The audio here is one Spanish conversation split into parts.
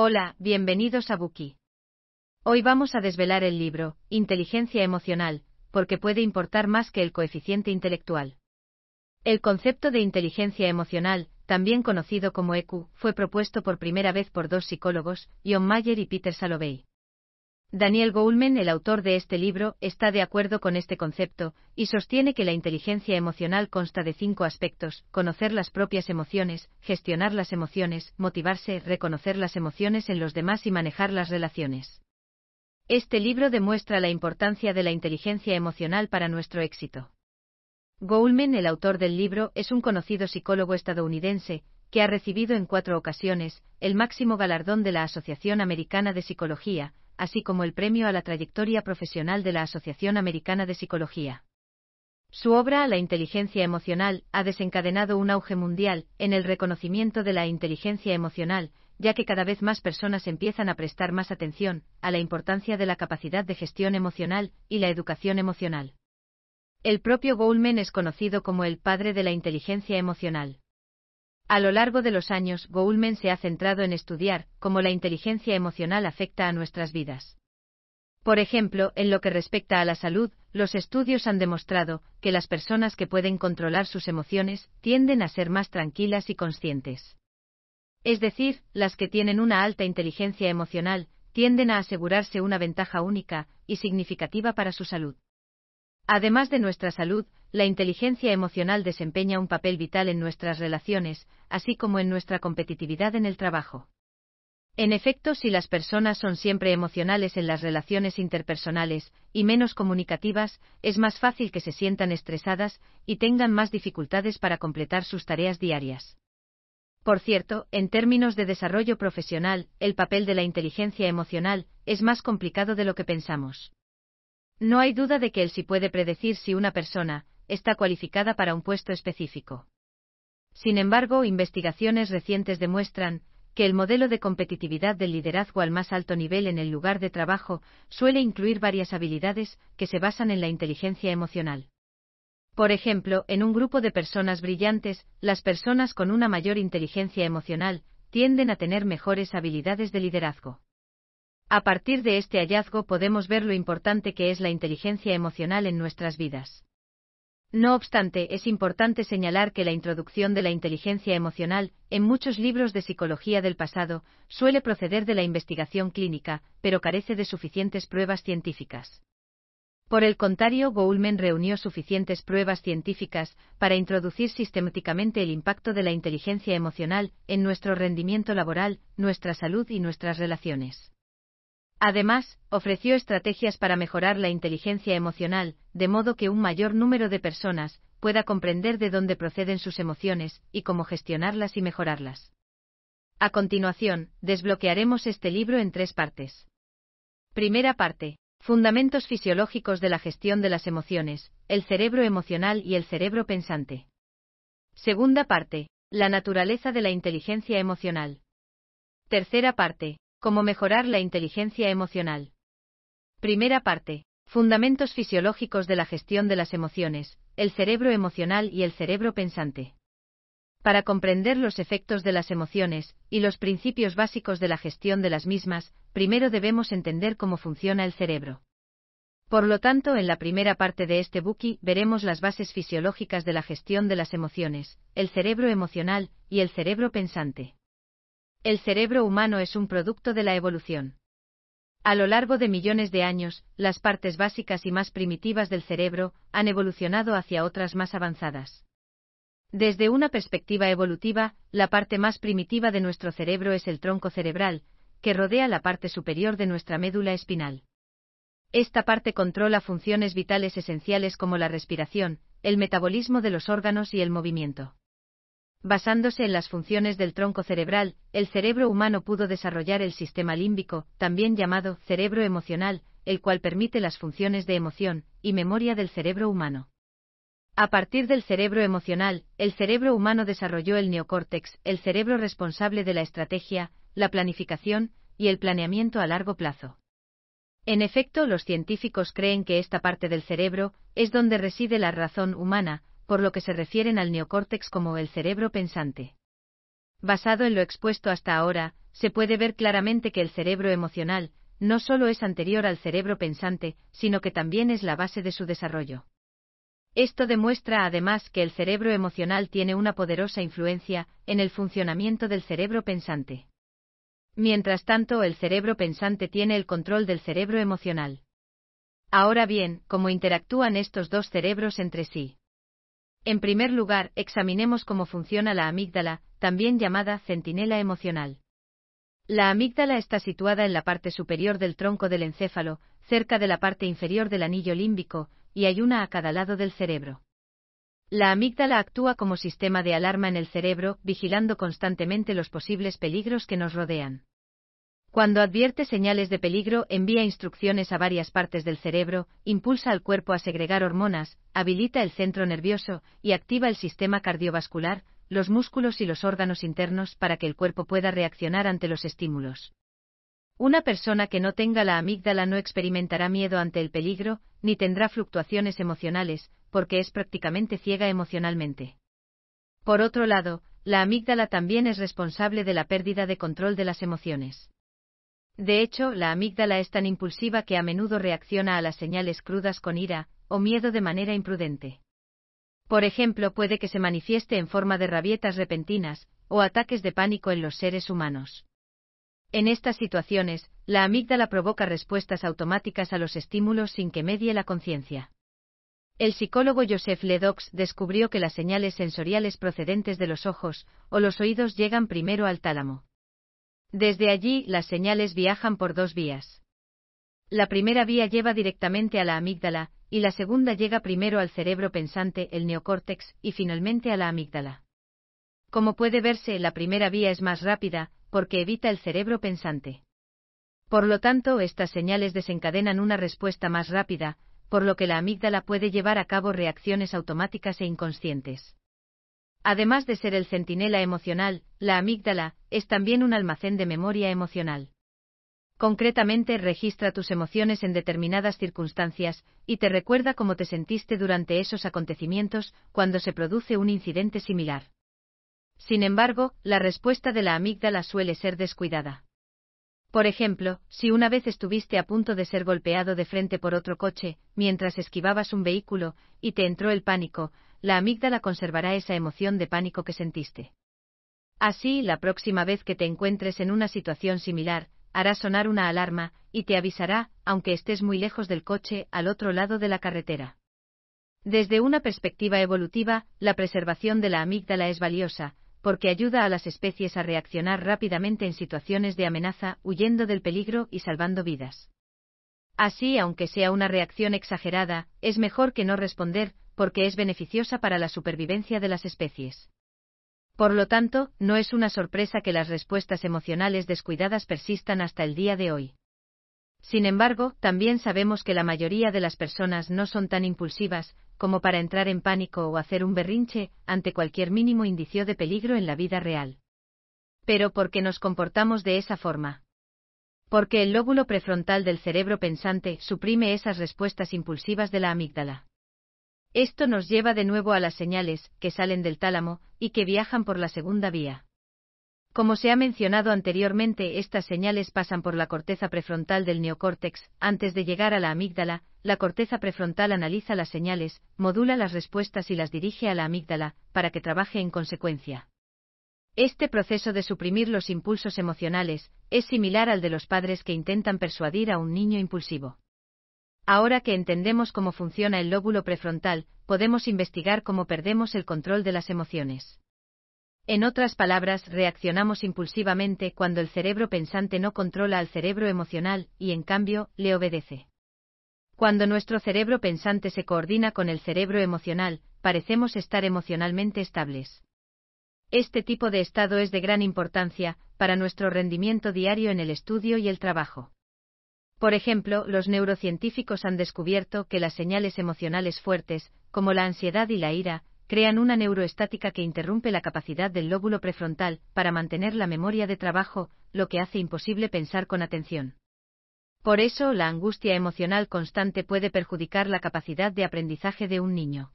Hola, bienvenidos a Buki. Hoy vamos a desvelar el libro, Inteligencia Emocional, porque puede importar más que el coeficiente intelectual. El concepto de inteligencia emocional, también conocido como EQ, fue propuesto por primera vez por dos psicólogos, John Mayer y Peter Salovey. Daniel Goleman, el autor de este libro, está de acuerdo con este concepto, y sostiene que la inteligencia emocional consta de cinco aspectos, conocer las propias emociones, gestionar las emociones, motivarse, reconocer las emociones en los demás y manejar las relaciones. Este libro demuestra la importancia de la inteligencia emocional para nuestro éxito. Goleman, el autor del libro, es un conocido psicólogo estadounidense, que ha recibido en cuatro ocasiones el máximo galardón de la Asociación Americana de Psicología, así como el premio a la trayectoria profesional de la Asociación Americana de Psicología. Su obra La inteligencia emocional ha desencadenado un auge mundial en el reconocimiento de la inteligencia emocional, ya que cada vez más personas empiezan a prestar más atención a la importancia de la capacidad de gestión emocional y la educación emocional. El propio Goleman es conocido como el padre de la inteligencia emocional. A lo largo de los años, Goleman se ha centrado en estudiar cómo la inteligencia emocional afecta a nuestras vidas. Por ejemplo, en lo que respecta a la salud, los estudios han demostrado que las personas que pueden controlar sus emociones tienden a ser más tranquilas y conscientes. Es decir, las que tienen una alta inteligencia emocional tienden a asegurarse una ventaja única y significativa para su salud. Además de nuestra salud, la inteligencia emocional desempeña un papel vital en nuestras relaciones, así como en nuestra competitividad en el trabajo. En efecto, si las personas son siempre emocionales en las relaciones interpersonales y menos comunicativas, es más fácil que se sientan estresadas y tengan más dificultades para completar sus tareas diarias. Por cierto, en términos de desarrollo profesional, el papel de la inteligencia emocional es más complicado de lo que pensamos. No hay duda de que él sí puede predecir si una persona está cualificada para un puesto específico. Sin embargo, investigaciones recientes demuestran que el modelo de competitividad del liderazgo al más alto nivel en el lugar de trabajo suele incluir varias habilidades que se basan en la inteligencia emocional. Por ejemplo, en un grupo de personas brillantes, las personas con una mayor inteligencia emocional tienden a tener mejores habilidades de liderazgo. A partir de este hallazgo podemos ver lo importante que es la inteligencia emocional en nuestras vidas. No obstante, es importante señalar que la introducción de la inteligencia emocional, en muchos libros de psicología del pasado, suele proceder de la investigación clínica, pero carece de suficientes pruebas científicas. Por el contrario, Goleman reunió suficientes pruebas científicas para introducir sistemáticamente el impacto de la inteligencia emocional en nuestro rendimiento laboral, nuestra salud y nuestras relaciones. Además, ofreció estrategias para mejorar la inteligencia emocional, de modo que un mayor número de personas pueda comprender de dónde proceden sus emociones y cómo gestionarlas y mejorarlas. A continuación, desbloquearemos este libro en tres partes. Primera parte. Fundamentos fisiológicos de la gestión de las emociones, el cerebro emocional y el cerebro pensante. Segunda parte. La naturaleza de la inteligencia emocional. Tercera parte. Cómo mejorar la inteligencia emocional. Primera parte. Fundamentos fisiológicos de la gestión de las emociones, el cerebro emocional y el cerebro pensante. Para comprender los efectos de las emociones y los principios básicos de la gestión de las mismas, primero debemos entender cómo funciona el cerebro. Por lo tanto, en la primera parte de este buki veremos las bases fisiológicas de la gestión de las emociones, el cerebro emocional y el cerebro pensante. El cerebro humano es un producto de la evolución. A lo largo de millones de años, las partes básicas y más primitivas del cerebro han evolucionado hacia otras más avanzadas. Desde una perspectiva evolutiva, la parte más primitiva de nuestro cerebro es el tronco cerebral, que rodea la parte superior de nuestra médula espinal. Esta parte controla funciones vitales esenciales como la respiración, el metabolismo de los órganos y el movimiento. Basándose en las funciones del tronco cerebral, el cerebro humano pudo desarrollar el sistema límbico, también llamado cerebro emocional, el cual permite las funciones de emoción y memoria del cerebro humano. A partir del cerebro emocional, el cerebro humano desarrolló el neocórtex, el cerebro responsable de la estrategia, la planificación y el planeamiento a largo plazo. En efecto, los científicos creen que esta parte del cerebro es donde reside la razón humana, por lo que se refieren al neocórtex como el cerebro pensante. Basado en lo expuesto hasta ahora, se puede ver claramente que el cerebro emocional, no solo es anterior al cerebro pensante, sino que también es la base de su desarrollo. Esto demuestra además que el cerebro emocional tiene una poderosa influencia en el funcionamiento del cerebro pensante. Mientras tanto, el cerebro pensante tiene el control del cerebro emocional. Ahora bien, ¿cómo interactúan estos dos cerebros entre sí? En primer lugar, examinemos cómo funciona la amígdala, también llamada centinela emocional. La amígdala está situada en la parte superior del tronco del encéfalo, cerca de la parte inferior del anillo límbico, y hay una a cada lado del cerebro. La amígdala actúa como sistema de alarma en el cerebro, vigilando constantemente los posibles peligros que nos rodean. Cuando advierte señales de peligro, envía instrucciones a varias partes del cerebro, impulsa al cuerpo a segregar hormonas, habilita el centro nervioso y activa el sistema cardiovascular, los músculos y los órganos internos para que el cuerpo pueda reaccionar ante los estímulos. Una persona que no tenga la amígdala no experimentará miedo ante el peligro, ni tendrá fluctuaciones emocionales, porque es prácticamente ciega emocionalmente. Por otro lado, la amígdala también es responsable de la pérdida de control de las emociones. De hecho, la amígdala es tan impulsiva que a menudo reacciona a las señales crudas con ira o miedo de manera imprudente. Por ejemplo, puede que se manifieste en forma de rabietas repentinas, o ataques de pánico en los seres humanos. En estas situaciones, la amígdala provoca respuestas automáticas a los estímulos sin que medie la conciencia. El psicólogo Joseph Ledox descubrió que las señales sensoriales procedentes de los ojos o los oídos llegan primero al tálamo. Desde allí, las señales viajan por dos vías. La primera vía lleva directamente a la amígdala, y la segunda llega primero al cerebro pensante, el neocórtex, y finalmente a la amígdala. Como puede verse, la primera vía es más rápida, porque evita el cerebro pensante. Por lo tanto, estas señales desencadenan una respuesta más rápida, por lo que la amígdala puede llevar a cabo reacciones automáticas e inconscientes. Además de ser el centinela emocional, la amígdala es también un almacén de memoria emocional. Concretamente registra tus emociones en determinadas circunstancias, y te recuerda cómo te sentiste durante esos acontecimientos cuando se produce un incidente similar. Sin embargo, la respuesta de la amígdala suele ser descuidada. Por ejemplo, si una vez estuviste a punto de ser golpeado de frente por otro coche, mientras esquivabas un vehículo, y te entró el pánico, la amígdala conservará esa emoción de pánico que sentiste. Así, la próxima vez que te encuentres en una situación similar, hará sonar una alarma, y te avisará, aunque estés muy lejos del coche, al otro lado de la carretera. Desde una perspectiva evolutiva, la preservación de la amígdala es valiosa, porque ayuda a las especies a reaccionar rápidamente en situaciones de amenaza, huyendo del peligro y salvando vidas. Así, aunque sea una reacción exagerada, es mejor que no responder, porque es beneficiosa para la supervivencia de las especies. Por lo tanto, no es una sorpresa que las respuestas emocionales descuidadas persistan hasta el día de hoy. Sin embargo, también sabemos que la mayoría de las personas no son tan impulsivas como para entrar en pánico o hacer un berrinche ante cualquier mínimo indicio de peligro en la vida real. Pero ¿por qué nos comportamos de esa forma? Porque el lóbulo prefrontal del cerebro pensante suprime esas respuestas impulsivas de la amígdala. Esto nos lleva de nuevo a las señales, que salen del tálamo, y que viajan por la segunda vía. Como se ha mencionado anteriormente, estas señales pasan por la corteza prefrontal del neocórtex, antes de llegar a la amígdala, la corteza prefrontal analiza las señales, modula las respuestas y las dirige a la amígdala, para que trabaje en consecuencia. Este proceso de suprimir los impulsos emocionales es similar al de los padres que intentan persuadir a un niño impulsivo. Ahora que entendemos cómo funciona el lóbulo prefrontal, podemos investigar cómo perdemos el control de las emociones. En otras palabras, reaccionamos impulsivamente cuando el cerebro pensante no controla al cerebro emocional, y en cambio, le obedece. Cuando nuestro cerebro pensante se coordina con el cerebro emocional, parecemos estar emocionalmente estables. Este tipo de estado es de gran importancia para nuestro rendimiento diario en el estudio y el trabajo. Por ejemplo, los neurocientíficos han descubierto que las señales emocionales fuertes, como la ansiedad y la ira, crean una neuroestática que interrumpe la capacidad del lóbulo prefrontal para mantener la memoria de trabajo, lo que hace imposible pensar con atención. Por eso, la angustia emocional constante puede perjudicar la capacidad de aprendizaje de un niño.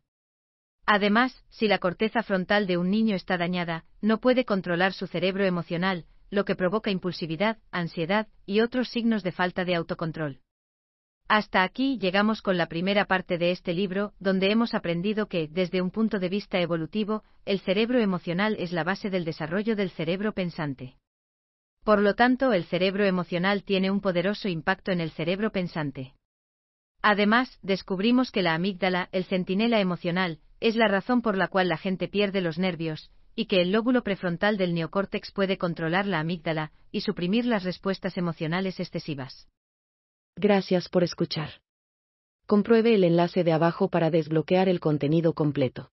Además, si la corteza frontal de un niño está dañada, no puede controlar su cerebro emocional, lo que provoca impulsividad, ansiedad y otros signos de falta de autocontrol. Hasta aquí llegamos con la primera parte de este libro, donde hemos aprendido que, desde un punto de vista evolutivo, el cerebro emocional es la base del desarrollo del cerebro pensante. Por lo tanto, el cerebro emocional tiene un poderoso impacto en el cerebro pensante. Además, descubrimos que la amígdala, el centinela emocional, es la razón por la cual la gente pierde los nervios, y que el lóbulo prefrontal del neocórtex puede controlar la amígdala y suprimir las respuestas emocionales excesivas. Gracias por escuchar. Compruebe el enlace de abajo para desbloquear el contenido completo.